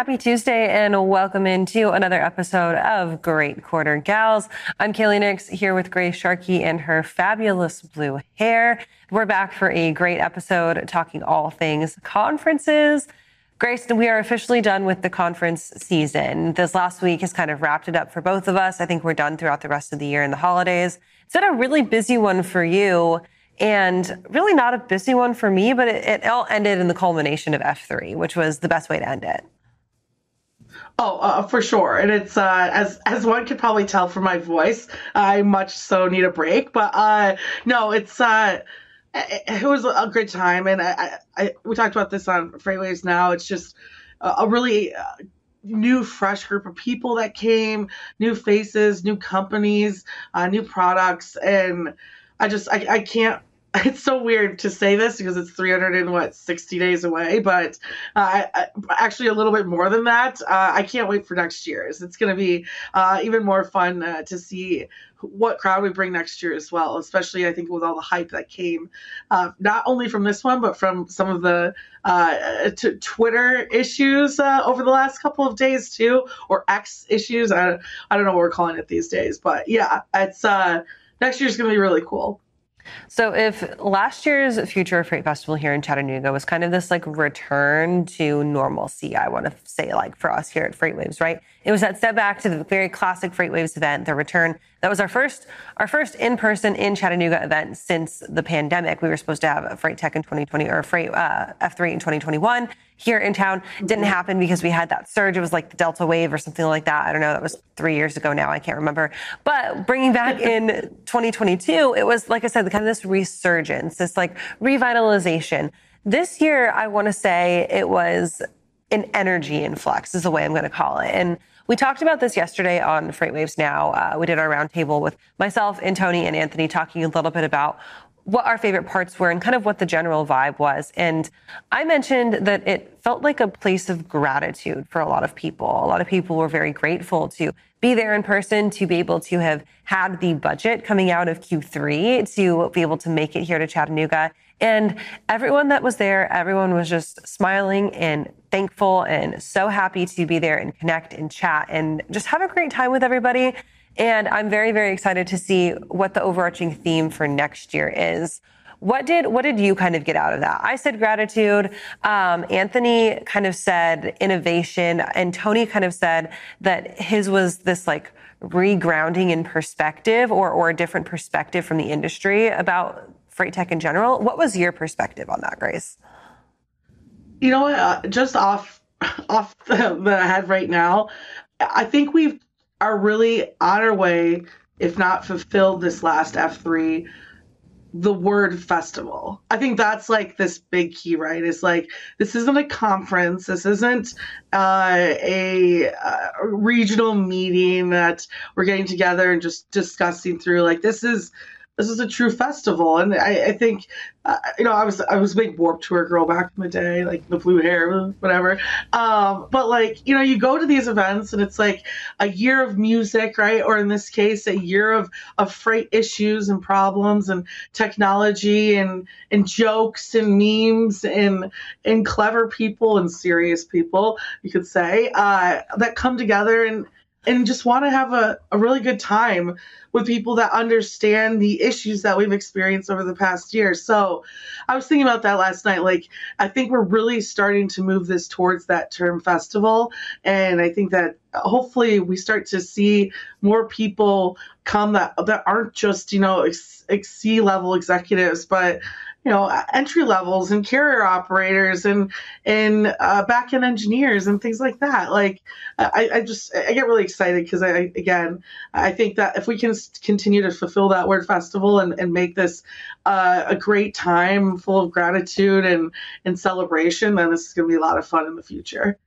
happy Tuesday, and welcome into another episode of Great Quarter Gals. I'm Kaylee Nix here with Grace Sharkey and her fabulous blue hair. We're back for a great episode talking all things conferences. Grace, we are officially done with the conference season. This last week has kind of wrapped it up for both of us. I think we're done throughout the rest of the year and the holidays. It's been a really busy one for you and really not a busy one for me, but it, it all ended in the culmination of F3, which was the best way to end it. Oh, uh, for sure, and it's uh, as as one could probably tell from my voice, I much so need a break. But uh, no, it's uh, it, was a good time, and I, I, we talked about this on Freightwaves. Now it's just a, a really uh, new, fresh group of people that came, new faces, new companies, uh, new products, and I just I, I can't it's so weird to say this because it's 300 and what 60 days away but uh, I, actually a little bit more than that. Uh, i can't wait for next year's it's going to be uh, even more fun uh, to see what crowd we bring next year as well especially i think with all the hype that came uh, not only from this one but from some of the uh, t- twitter issues over the last couple of days too or x issues. I, I don't know what we're calling it these days but yeah it's next year's going to be really cool so if last year's Future Freight Festival here in Chattanooga was kind of this like return to normalcy, I want to say like for us here at FreightWaves, right? It was that step back to the very classic FreightWaves event, the return. That was our first, our first in-person in Chattanooga event since the pandemic. We were supposed to have a Freight Tech in 2020 or Freight uh, F3 in 2021 here in town. Didn't mm-hmm. happen because we had that surge. It was like the Delta wave or something like that. I don't know. That was three years ago now. I can't remember. But bringing back in 2022, it was like I said, kind of this resurgence, this like revitalization. This year, I want to say it was an energy influx is the way I'm going to call it. And we talked about this yesterday on FreightWaves Now. Uh, we did our roundtable with myself and Tony and Anthony talking a little bit about what our favorite parts were and kind of what the general vibe was. And I mentioned that it felt like a place of gratitude for a lot of people. A lot of people were very grateful to be there in person, to be able to have had the budget coming out of Q3 to be able to make it here to Chattanooga. And everyone that was there, everyone was just smiling and thankful and so happy to be there and connect and chat and just have a great time with everybody. And I'm very, very excited to see what the overarching theme for next year is. What did what did you kind of get out of that? I said gratitude. Um, Anthony kind of said innovation, and Tony kind of said that his was this like regrounding in perspective or or a different perspective from the industry about freight tech in general. What was your perspective on that, Grace? You know? Uh, just off off the head right now, I think we've are really on our way, if not fulfilled this last F3, the word festival. I think that's like this big key, right? It's like this isn't a conference. This isn't uh, a, a regional meeting that we're getting together and just discussing through. Like this is this is a true festival, and I, I think uh, you know I was I was a big Warped Tour girl back in the day, like the blue hair, whatever. Um, but like you know, you go to these events and it's like a year of music, right? Or in this case, a year of of freight issues and problems and technology and and jokes and memes and and clever people and serious people, you could say, uh, that come together and and just want to have a, a really good time with people that understand the issues that we've experienced over the past year. So I was thinking about that last night. Like, I think we're really starting to move this towards that term festival. And I think that hopefully we start to see more people come that, that aren't just, you know, ex, ex C level executives, but you know entry levels and carrier operators and and uh, back end engineers and things like that. Like i, I just i get really excited because i again i think that if we can continue to fulfill that word festival and, and make this uh, a great time full of gratitude and and celebration then this is going to be a lot of fun in the future.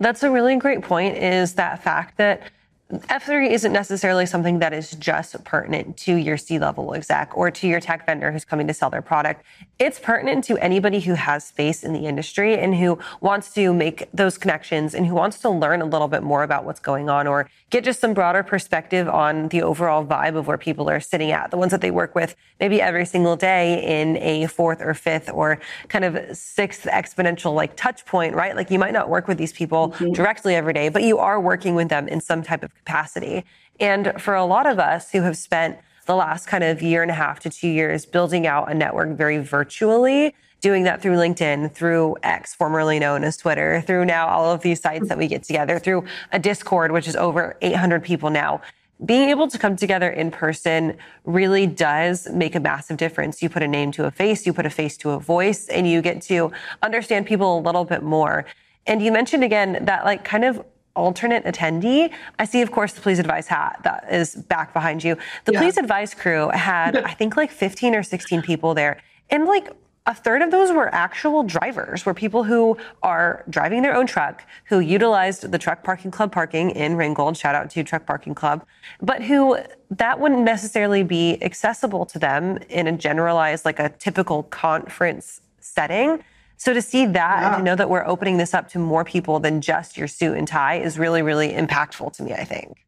That's a really great point is that fact that F3 isn't necessarily something that is just pertinent to your C level exec or to your tech vendor who's coming to sell their product. It's pertinent to anybody who has space in the industry and who wants to make those connections and who wants to learn a little bit more about what's going on or get just some broader perspective on the overall vibe of where people are sitting at, the ones that they work with maybe every single day in a fourth or fifth or kind of sixth exponential like touch point, right? Like you might not work with these people mm-hmm. directly every day, but you are working with them in some type of capacity. And for a lot of us who have spent the last kind of year and a half to two years building out a network very virtually, doing that through LinkedIn, through X, formerly known as Twitter, through now all of these sites that we get together, through a Discord, which is over 800 people now. Being able to come together in person really does make a massive difference. You put a name to a face, you put a face to a voice, and you get to understand people a little bit more. And you mentioned again that like kind of alternate attendee. I see, of course, the Please Advise hat that is back behind you. The yeah. Please Advise crew had, I think, like 15 or 16 people there. And like a third of those were actual drivers, were people who are driving their own truck, who utilized the Truck Parking Club parking in Ringgold, shout out to Truck Parking Club, but who that wouldn't necessarily be accessible to them in a generalized, like a typical conference setting. So to see that yeah. and to know that we're opening this up to more people than just your suit and tie is really, really impactful to me, I think.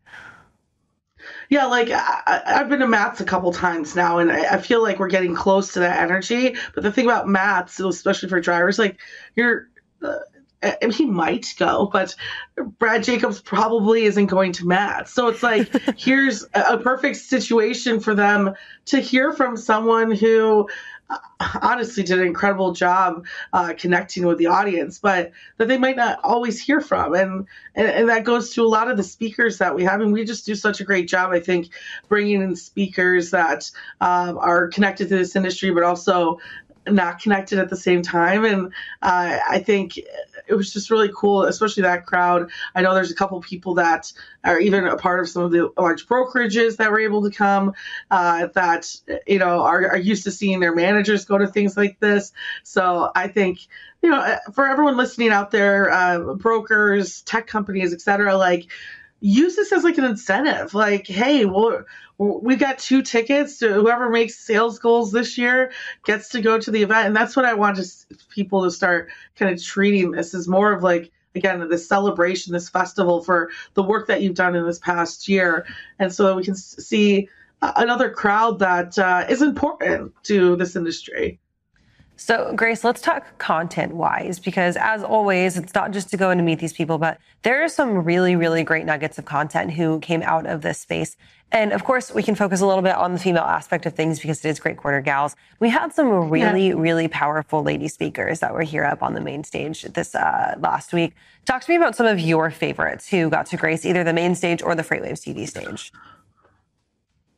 Yeah, like I, have been to Mats a couple times now, and I, I, feel like we're getting close to that energy. But the thing about Mats, especially for drivers, like you're, uh, and he might go, but Brad Jacobs probably isn't going to Mats. So it's like here's a perfect situation for them to hear from someone who honestly did an incredible job uh, connecting with the audience, but that they might not always hear from. And, and, and that goes to a lot of the speakers that we have. And we just do such a great job, I think, bringing in speakers that um, are connected to this industry, but also not connected at the same time. And uh, I think it was just really cool, especially that crowd. I know there's a couple people that are even a part of some of the large brokerages that were able to come uh, that you know are, are used to seeing their managers go to things like this. So I think you know for everyone listening out there, uh, brokers, tech companies, etc. Like use this as like an incentive. Like, hey, well, we got two tickets to whoever makes sales goals this year gets to go to the event, and that's what I want to, people to start kind of treating this as more of like again this celebration, this festival for the work that you've done in this past year, and so we can see another crowd that uh, is important to this industry. So, Grace, let's talk content wise, because as always, it's not just to go in and meet these people, but there are some really, really great nuggets of content who came out of this space. And of course, we can focus a little bit on the female aspect of things because it is Great Quarter Gals. We had some really, yeah. really powerful lady speakers that were here up on the main stage this uh, last week. Talk to me about some of your favorites who got to grace either the main stage or the FreightWaves TV stage.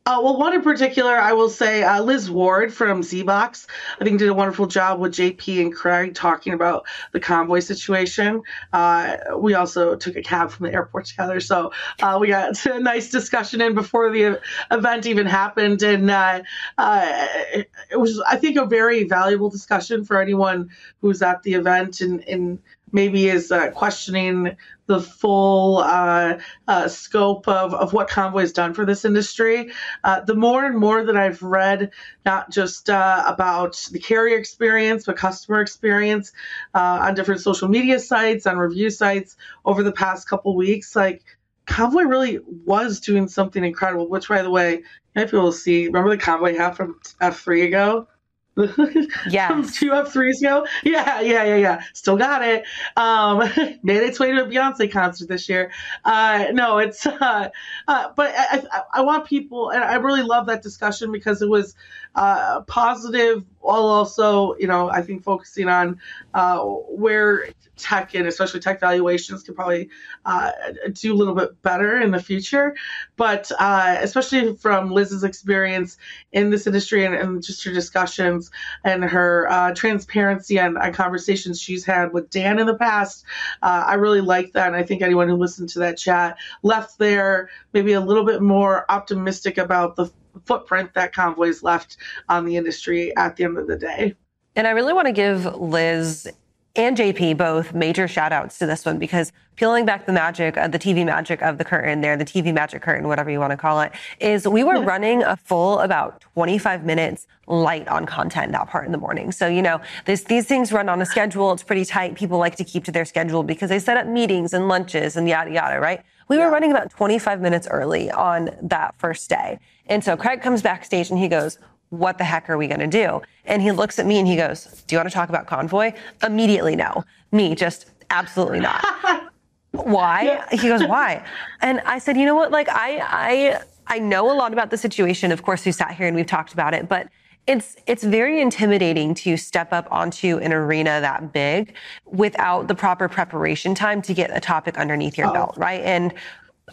Uh, well, one in particular, I will say uh, Liz Ward from ZBox, I think did a wonderful job with JP and Craig talking about the convoy situation. Uh, we also took a cab from the airport together, so uh, we got a nice discussion in before the event even happened, and uh, uh, it, was, I think, a very valuable discussion for anyone who's at the event and. and maybe is uh, questioning the full uh, uh, scope of, of what Convoy has done for this industry. Uh, the more and more that I've read, not just uh, about the carrier experience, but customer experience uh, on different social media sites, on review sites over the past couple weeks, like Convoy really was doing something incredible, which, by the way, if you will see, remember the Convoy hat from F3 ago? Yeah. Two F threes ago. Yeah, yeah, yeah, yeah. Still got it. Um, made its way to a Beyonce concert this year. Uh, no, it's, uh, uh, but I, I, I, want people, and I really love that discussion because it was uh, positive while also, you know, I think focusing on uh, where tech and especially tech valuations could probably uh, do a little bit better in the future. But uh, especially from Liz's experience in this industry and, and just her discussions and her uh, transparency and, conversations she's had with Dan in the past, uh, I really like that. And I think anyone who listened to that chat left there maybe a little bit more optimistic about the footprint that Convoy's left on the industry at the end of the day. And I really want to give Liz and JP both major shout outs to this one because peeling back the magic, uh, the TV magic of the curtain there, the TV magic curtain, whatever you want to call it, is we were running a full about 25 minutes light on content that part in the morning. So, you know, this, these things run on a schedule. It's pretty tight. People like to keep to their schedule because they set up meetings and lunches and yada, yada, right? We were running about 25 minutes early on that first day. And so Craig comes backstage and he goes, what the heck are we going to do? And he looks at me and he goes, do you want to talk about convoy? Immediately, no. Me, just absolutely not. why? Yeah. He goes, why? And I said, you know what? Like, I, I, I know a lot about the situation. Of course, we sat here and we've talked about it, but it's it's very intimidating to step up onto an arena that big without the proper preparation time to get a topic underneath your oh. belt, right? And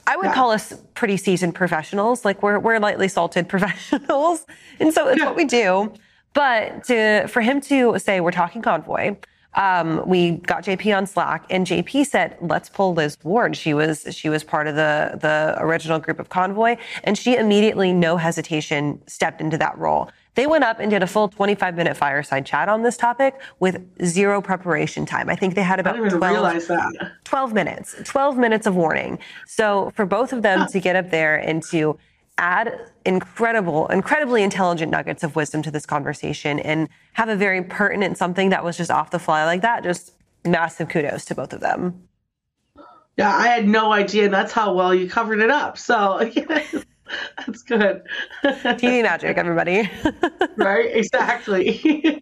I would yeah. call us pretty seasoned professionals. Like we're we're lightly salted professionals, and so it's yeah. what we do. But to for him to say we're talking convoy, um, we got JP on Slack, and JP said, "Let's pull Liz Ward." She was she was part of the the original group of Convoy, and she immediately, no hesitation, stepped into that role. They went up and did a full 25 minute fireside chat on this topic with zero preparation time. I think they had about 12, 12, minutes, 12 minutes of warning. So for both of them to get up there and to add incredible, incredibly intelligent nuggets of wisdom to this conversation and have a very pertinent something that was just off the fly like that, just massive kudos to both of them. Yeah, I had no idea. And that's how well you covered it up. So That's good. TV magic, everybody. right, exactly.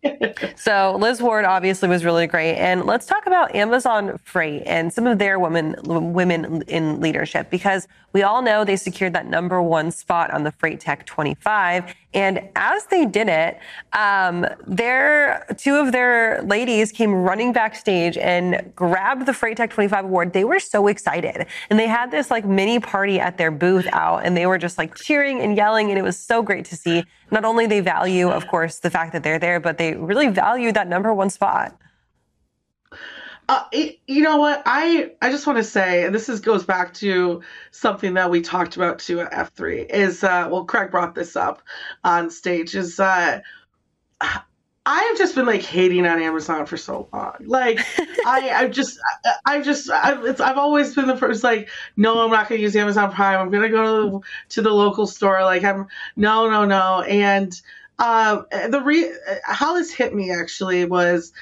so Liz Ward obviously was really great, and let's talk about Amazon Freight and some of their women women in leadership because we all know they secured that number one spot on the Freight Tech 25, and as they did it, um, their two of their ladies came running backstage and grabbed the Freight Tech 25 award. They were so excited, and they had this like mini party at their booth out, and they were just like cheering and yelling, and it was so great to see. Not only they value, of course, the fact that they're there, but they really value that number one spot. Uh, it, you know what? I I just want to say, and this is goes back to something that we talked about too at F three. Is uh, well, Craig brought this up on stage. Is uh, I have just been like hating on Amazon for so long. Like I, I just, I, I just, I, have always been the first like, no, I'm not going to use Amazon Prime. I'm going to go to, to the local store. Like I'm, no, no, no. And uh, the re, how this hit me actually was,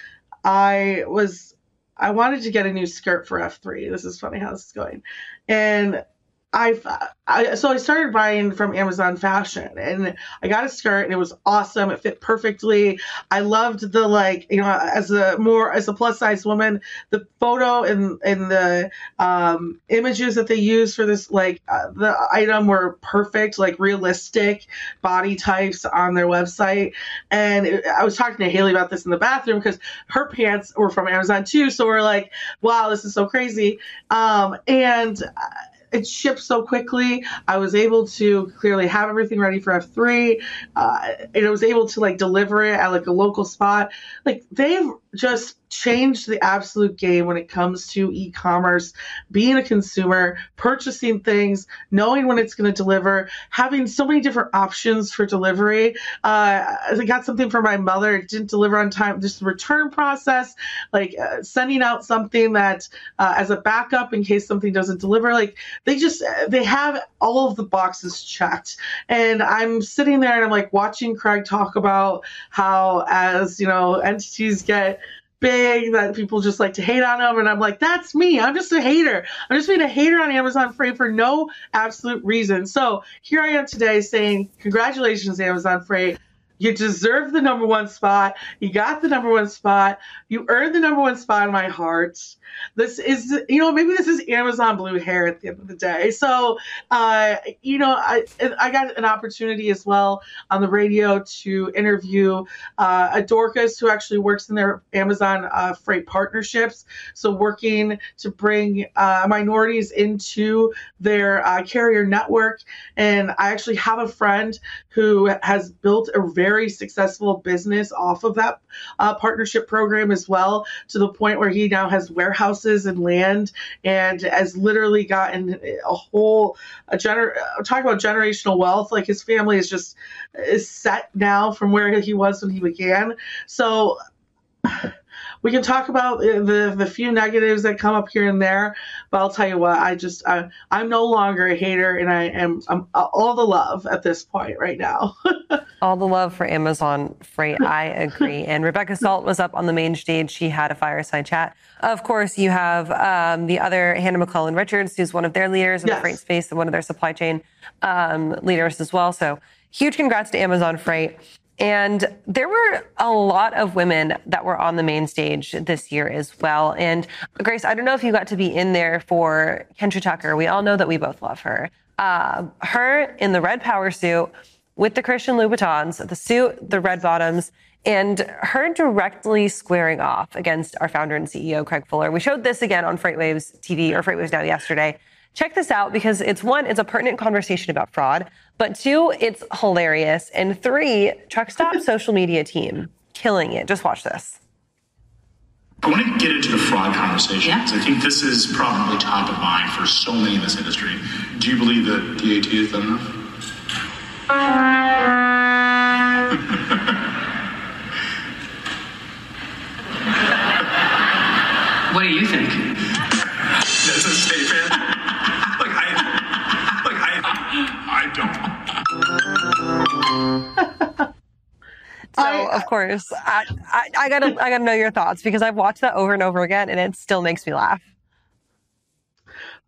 I was I wanted to get a new skirt for F3. This is funny how this is going. And I've I, so I started buying from Amazon Fashion and I got a skirt and it was awesome. It fit perfectly. I loved the like, you know, as a more as a plus size woman, the photo and and the um, images that they used for this like uh, the item were perfect, like realistic body types on their website. And it, I was talking to Haley about this in the bathroom because her pants were from Amazon too. So we're like, wow, this is so crazy. Um, and it shipped so quickly. I was able to clearly have everything ready for F3. Uh, and I was able to like deliver it at like a local spot. Like they've just changed the absolute game when it comes to e-commerce, being a consumer, purchasing things, knowing when it's going to deliver, having so many different options for delivery. Uh, I got something for my mother. It didn't deliver on time. Just the return process, like uh, sending out something that uh, as a backup in case something doesn't deliver. Like they just they have all of the boxes checked. And I'm sitting there and I'm like watching Craig talk about how as you know entities get big that people just like to hate on them. And I'm like, that's me. I'm just a hater. I'm just being a hater on Amazon Freight for no absolute reason. So here I am today saying, congratulations, Amazon Freight. You deserve the number one spot. You got the number one spot. You earned the number one spot in my heart. This is, you know, maybe this is Amazon blue hair at the end of the day. So, uh, you know, I I got an opportunity as well on the radio to interview uh, a Dorcas who actually works in their Amazon uh, freight partnerships. So, working to bring uh, minorities into their uh, carrier network. And I actually have a friend who has built a very successful business off of that uh, partnership program as well, to the point where he now has warehouses and land and has literally gotten a whole a gener- talk about generational wealth. Like his family is just is set now from where he was when he began. So we can talk about the the few negatives that come up here and there. But I'll tell you what, I just I, I'm no longer a hater, and I am I'm all the love at this point right now. all the love for Amazon Freight. I agree. and Rebecca Salt was up on the main stage. She had a fireside chat. Of course, you have um, the other Hannah McClellan Richards, who's one of their leaders in yes. the freight space and one of their supply chain um, leaders as well. So huge congrats to Amazon Freight. And there were a lot of women that were on the main stage this year as well. And Grace, I don't know if you got to be in there for Kendra Tucker. We all know that we both love her. Uh, her in the red power suit with the Christian Louboutins, the suit, the red bottoms, and her directly squaring off against our founder and CEO, Craig Fuller. We showed this again on FreightWaves TV or FreightWaves Now yesterday. Check this out because it's one, it's a pertinent conversation about fraud, but two, it's hilarious. And three, Truckstop social media team killing it. Just watch this. I want to get into the fraud conversation because yeah. I think this is probably top of mind for so many in this industry. Do you believe that DAT has done enough? what do you think? So I, of course, I, I, I, gotta I gotta know your thoughts because I've watched that over and over again, and it still makes me laugh.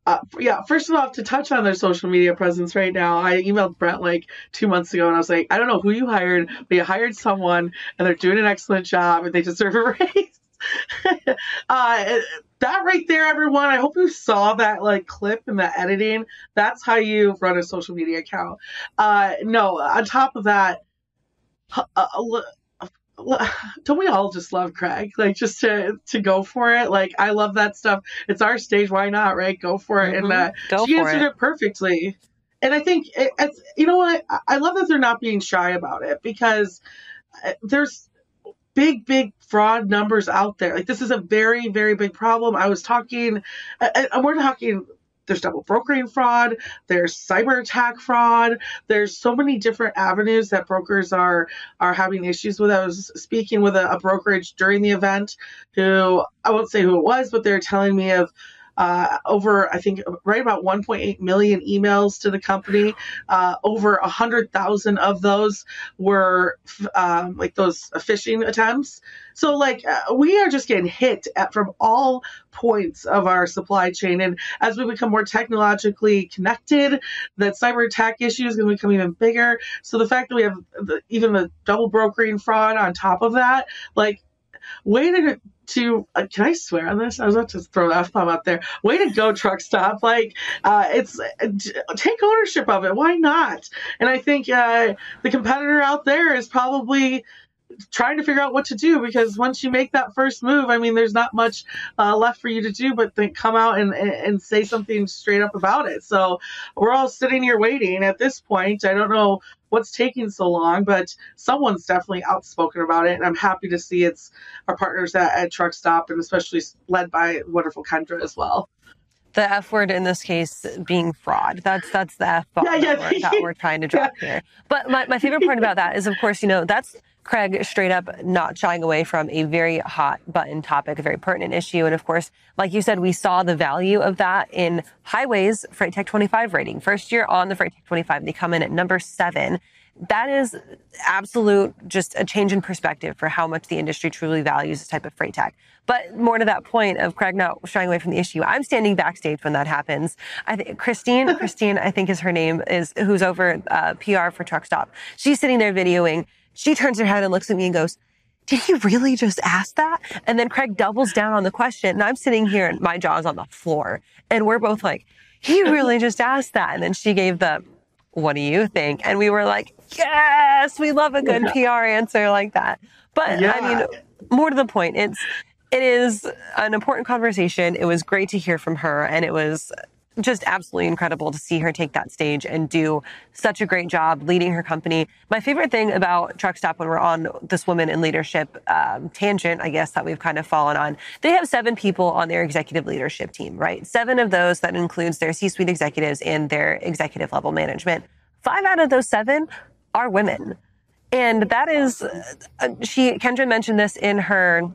Uh, yeah, first of all, to touch on their social media presence right now, I emailed Brent like two months ago and I was like, I don't know who you hired, but you hired someone and they're doing an excellent job and they deserve a raise. uh, that right there, everyone. I hope you saw that like clip in the editing. That's how you run a social media account. Uh, no, on top of that, don't we all just love Craig? Like just to to go for it. Like I love that stuff. It's our stage. Why not? Right? Go for it. Mm-hmm. And uh, go she answered it. it. perfectly. And I think it, it's you know what I love that they're not being shy about it because uh, there's big big fraud numbers out there. Like this is a very very big problem. I was talking, and we're talking there's double brokering fraud, there's cyber attack fraud, there's so many different avenues that brokers are are having issues with. I was speaking with a, a brokerage during the event who I won't say who it was, but they're telling me of uh, over, I think, right about 1.8 million emails to the company. Uh, over 100,000 of those were um, like those phishing attempts. So, like, uh, we are just getting hit at, from all points of our supply chain. And as we become more technologically connected, that cyber attack issue is going to become even bigger. So, the fact that we have the, even the double brokering fraud on top of that, like, way to to uh, can I swear on this? I was about to throw the f bomb out there. Way to go, Truckstop! Like uh, it's uh, take ownership of it. Why not? And I think uh, the competitor out there is probably trying to figure out what to do because once you make that first move, I mean, there's not much uh, left for you to do but then come out and, and say something straight up about it. So we're all sitting here waiting at this point. I don't know what's taking so long, but someone's definitely outspoken about it. And I'm happy to see it's our partners at, at Truckstop and especially led by wonderful Kendra as well the F word in this case being fraud. That's that's the F bomb yeah, that, we're, that, we're, trying to drop yeah. here. But my, my favorite part about that is, of course, you know, that's Craig straight up not shying away from a very hot button topic, a very pertinent issue. And of course, like you said, we saw the value of that in Highway's Freight Tech 25 rating. First year on the Freight Tech 25, they come in at number seven. That is absolute just a change in perspective for how much the industry truly values this type of freight tech. But more to that point of Craig not shying away from the issue, I'm standing backstage when that happens. I think Christine, Christine, I think is her name, is who's over uh, PR for Truckstop. She's sitting there videoing she turns her head and looks at me and goes, did he really just ask that? And then Craig doubles down on the question and I'm sitting here and my jaw's on the floor and we're both like, he really just asked that. And then she gave the, what do you think? And we were like, yes, we love a good PR answer like that. But yeah. I mean, more to the point, it's, it is an important conversation. It was great to hear from her and it was just absolutely incredible to see her take that stage and do such a great job leading her company. My favorite thing about Truckstop when we're on this woman in leadership um, tangent, I guess that we've kind of fallen on, they have seven people on their executive leadership team, right? Seven of those that includes their C-suite executives and their executive level management. Five out of those seven are women. And that is, uh, she, Kendra mentioned this in her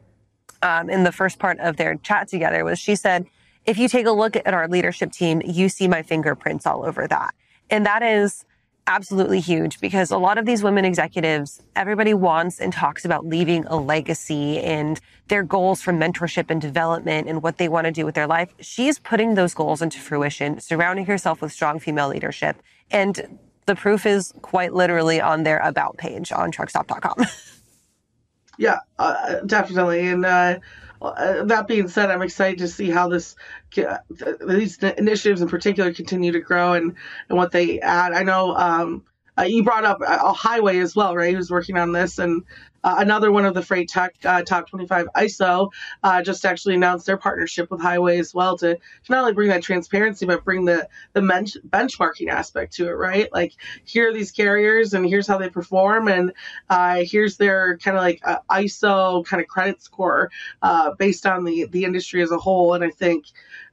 um, in the first part of their chat together was she said, if you take a look at our leadership team, you see my fingerprints all over that. And that is absolutely huge because a lot of these women executives, everybody wants and talks about leaving a legacy and their goals for mentorship and development and what they want to do with their life. She's putting those goals into fruition, surrounding herself with strong female leadership. And the proof is quite literally on their about page on truckstop.com. yeah, uh, definitely. And, uh, uh, that being said, I'm excited to see how this uh, these initiatives in particular continue to grow and, and what they add. I know um, uh, you brought up a highway as well, right? Who's working on this, and uh, another one of the Freight Tech uh, Top 25 ISO uh, just actually announced their partnership with Highway as well to, to not only bring that transparency, but bring the the men- benchmarking aspect to it, right? Like here are these carriers, and here's how they perform, and uh, here's their kind of like uh, ISO kind of credit score based on the the industry as a whole. And I think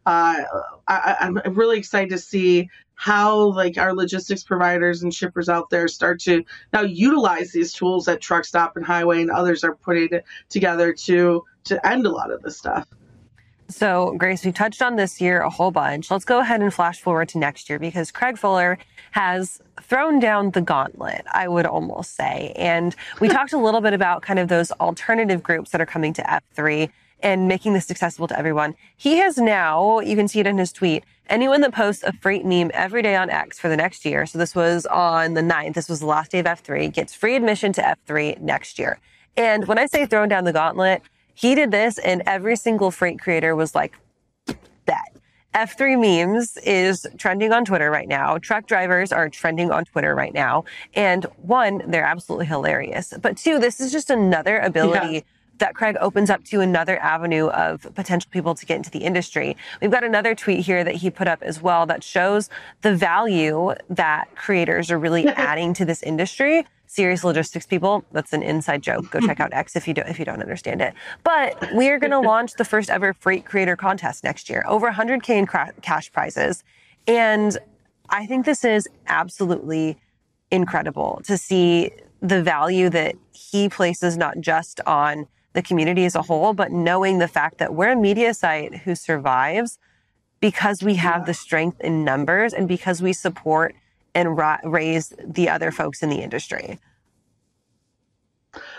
I, I'm really excited to see how like our logistics providers and shippers out there start to now utilize these tools that Truckstop and highway and others are putting together to to end a lot of this stuff so, Grace, we touched on this year a whole bunch. Let's go ahead and flash forward to next year because Craig Fuller has thrown down the gauntlet, I would almost say. And we talked a little bit about kind of those alternative groups that are coming to F3 and making this accessible to everyone. He has now, you can see it in his tweet, anyone that posts a freight meme every day on X for the next year. So this was on the 9th. This was the last day of F3 gets free admission to F3 next year. And when I say throwing down the gauntlet, he did this and every single freight creator was like, that. F3 memes is trending on Twitter right now. Truck drivers are trending on Twitter right now. And one, they're absolutely hilarious. But two, this is just another ability yeah that Craig opens up to another avenue of potential people to get into the industry. We've got another tweet here that he put up as well that shows the value that creators are really adding to this industry. Serious logistics people, that's an inside joke. Go check out X if you don't if you don't understand it. But we are going to launch the first ever freight creator contest next year. Over 100k in cash prizes. And I think this is absolutely incredible to see the value that he places not just on the community as a whole, but knowing the fact that we're a media site who survives because we have the strength in numbers and because we support and ra- raise the other folks in the industry.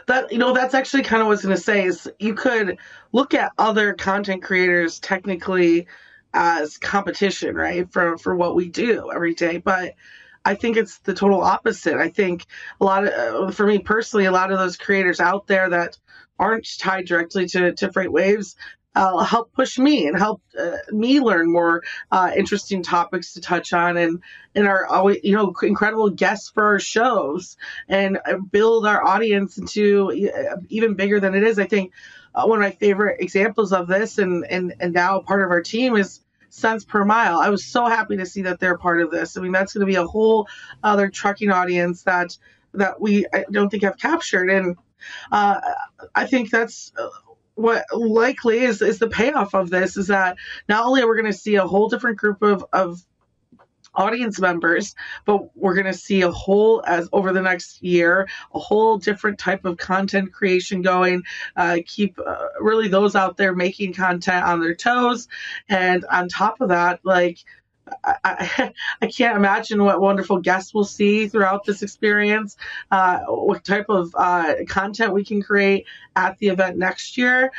That you know, that's actually kind of what I was going to say is you could look at other content creators technically as competition, right? For for what we do every day, but I think it's the total opposite. I think a lot of, uh, for me personally, a lot of those creators out there that aren't tied directly to, to FreightWaves uh, help push me and help uh, me learn more uh, interesting topics to touch on and and our always you know incredible guests for our shows and uh, build our audience into uh, even bigger than it is. I think one of my favorite examples of this and and and now part of our team is cents per mile. I was so happy to see that they're part of this. I mean that's going to be a whole other trucking audience that that we I don't think have captured and uh, I think that's uh, what likely is is the payoff of this is that not only are we going to see a whole different group of of audience members but we're going to see a whole as over the next year a whole different type of content creation going. Uh, keep uh, really those out there making content on their toes. And on top of that like I, I, can't imagine what wonderful guests we'll see throughout this experience, uh, what type of uh, content we can create at the event next year.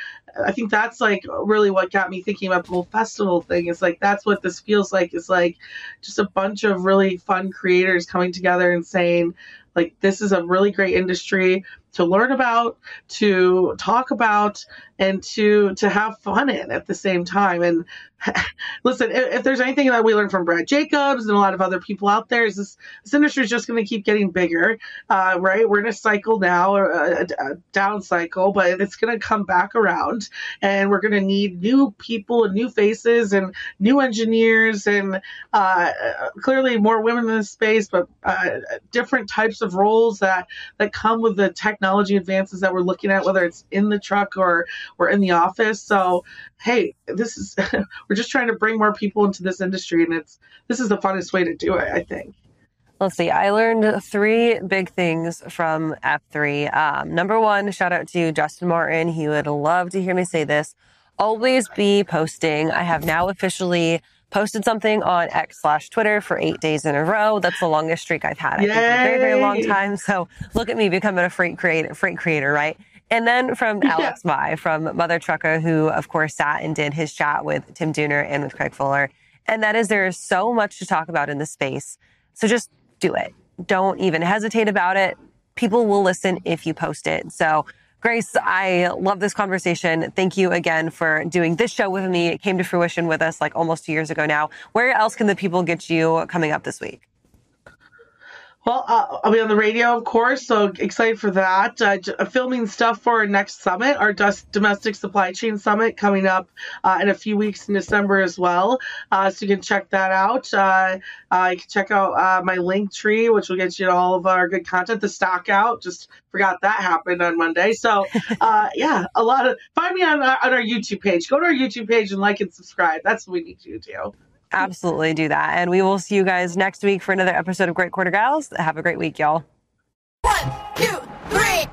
I think that's like really what got me thinking about the whole festival thing. It's like that's what this feels like. It's like just a bunch of really fun creators coming together and saying, like, this is a really great industry to learn about, to talk about, and to to have fun in at the same time. And listen, if, if, there's anything that we learned from Brad Jacobs and a lot of other people out there, is this this industry is just going to keep getting bigger, uh, right? We're in a cycle now, a, a down cycle, but it's going to come back around, and we're going to need new people and new faces and new engineers and uh, clearly more women in the space, but uh, different types of roles that that come with the technology advances that we're looking at, whether it's in the truck or or in the office. So, hey, this is we're just trying to bring more people into this industry, and it's this is the funnest way to do it. I think. Let's see. I learned three big things from F3. Um, number one, shout out to Justin Martin. He would love to hear me say this. Always be posting. I have now officially posted something on X slash Twitter for eight days in a row. That's the longest streak I've had. I think, in a very, very long time. So look at me becoming a freight creator, freight creator, right? And then from Alex Mai from Mother Trucker, who of course sat and did his chat with Tim Dooner and with Craig Fuller. And that is there is so much to talk about in this space. So just do it. Don't even hesitate about it. People will listen if you post it. So Grace, I love this conversation. Thank you again for doing this show with me. It came to fruition with us like almost two years ago now. Where else can the people get you coming up this week? Well, uh, I'll be on the radio, of course, so excited for that. Uh, j- filming stuff for our next summit, our domestic supply chain summit, coming up uh, in a few weeks in December as well. Uh, so you can check that out. Uh, uh, you can check out uh, my link tree, which will get you all of our good content. The stock out, just forgot that happened on Monday. So, uh, yeah, a lot of find me on on our YouTube page. Go to our YouTube page and like and subscribe. That's what we need you to do. Absolutely do that. And we will see you guys next week for another episode of Great Quarter Gals. Have a great week, y'all. One, two, three!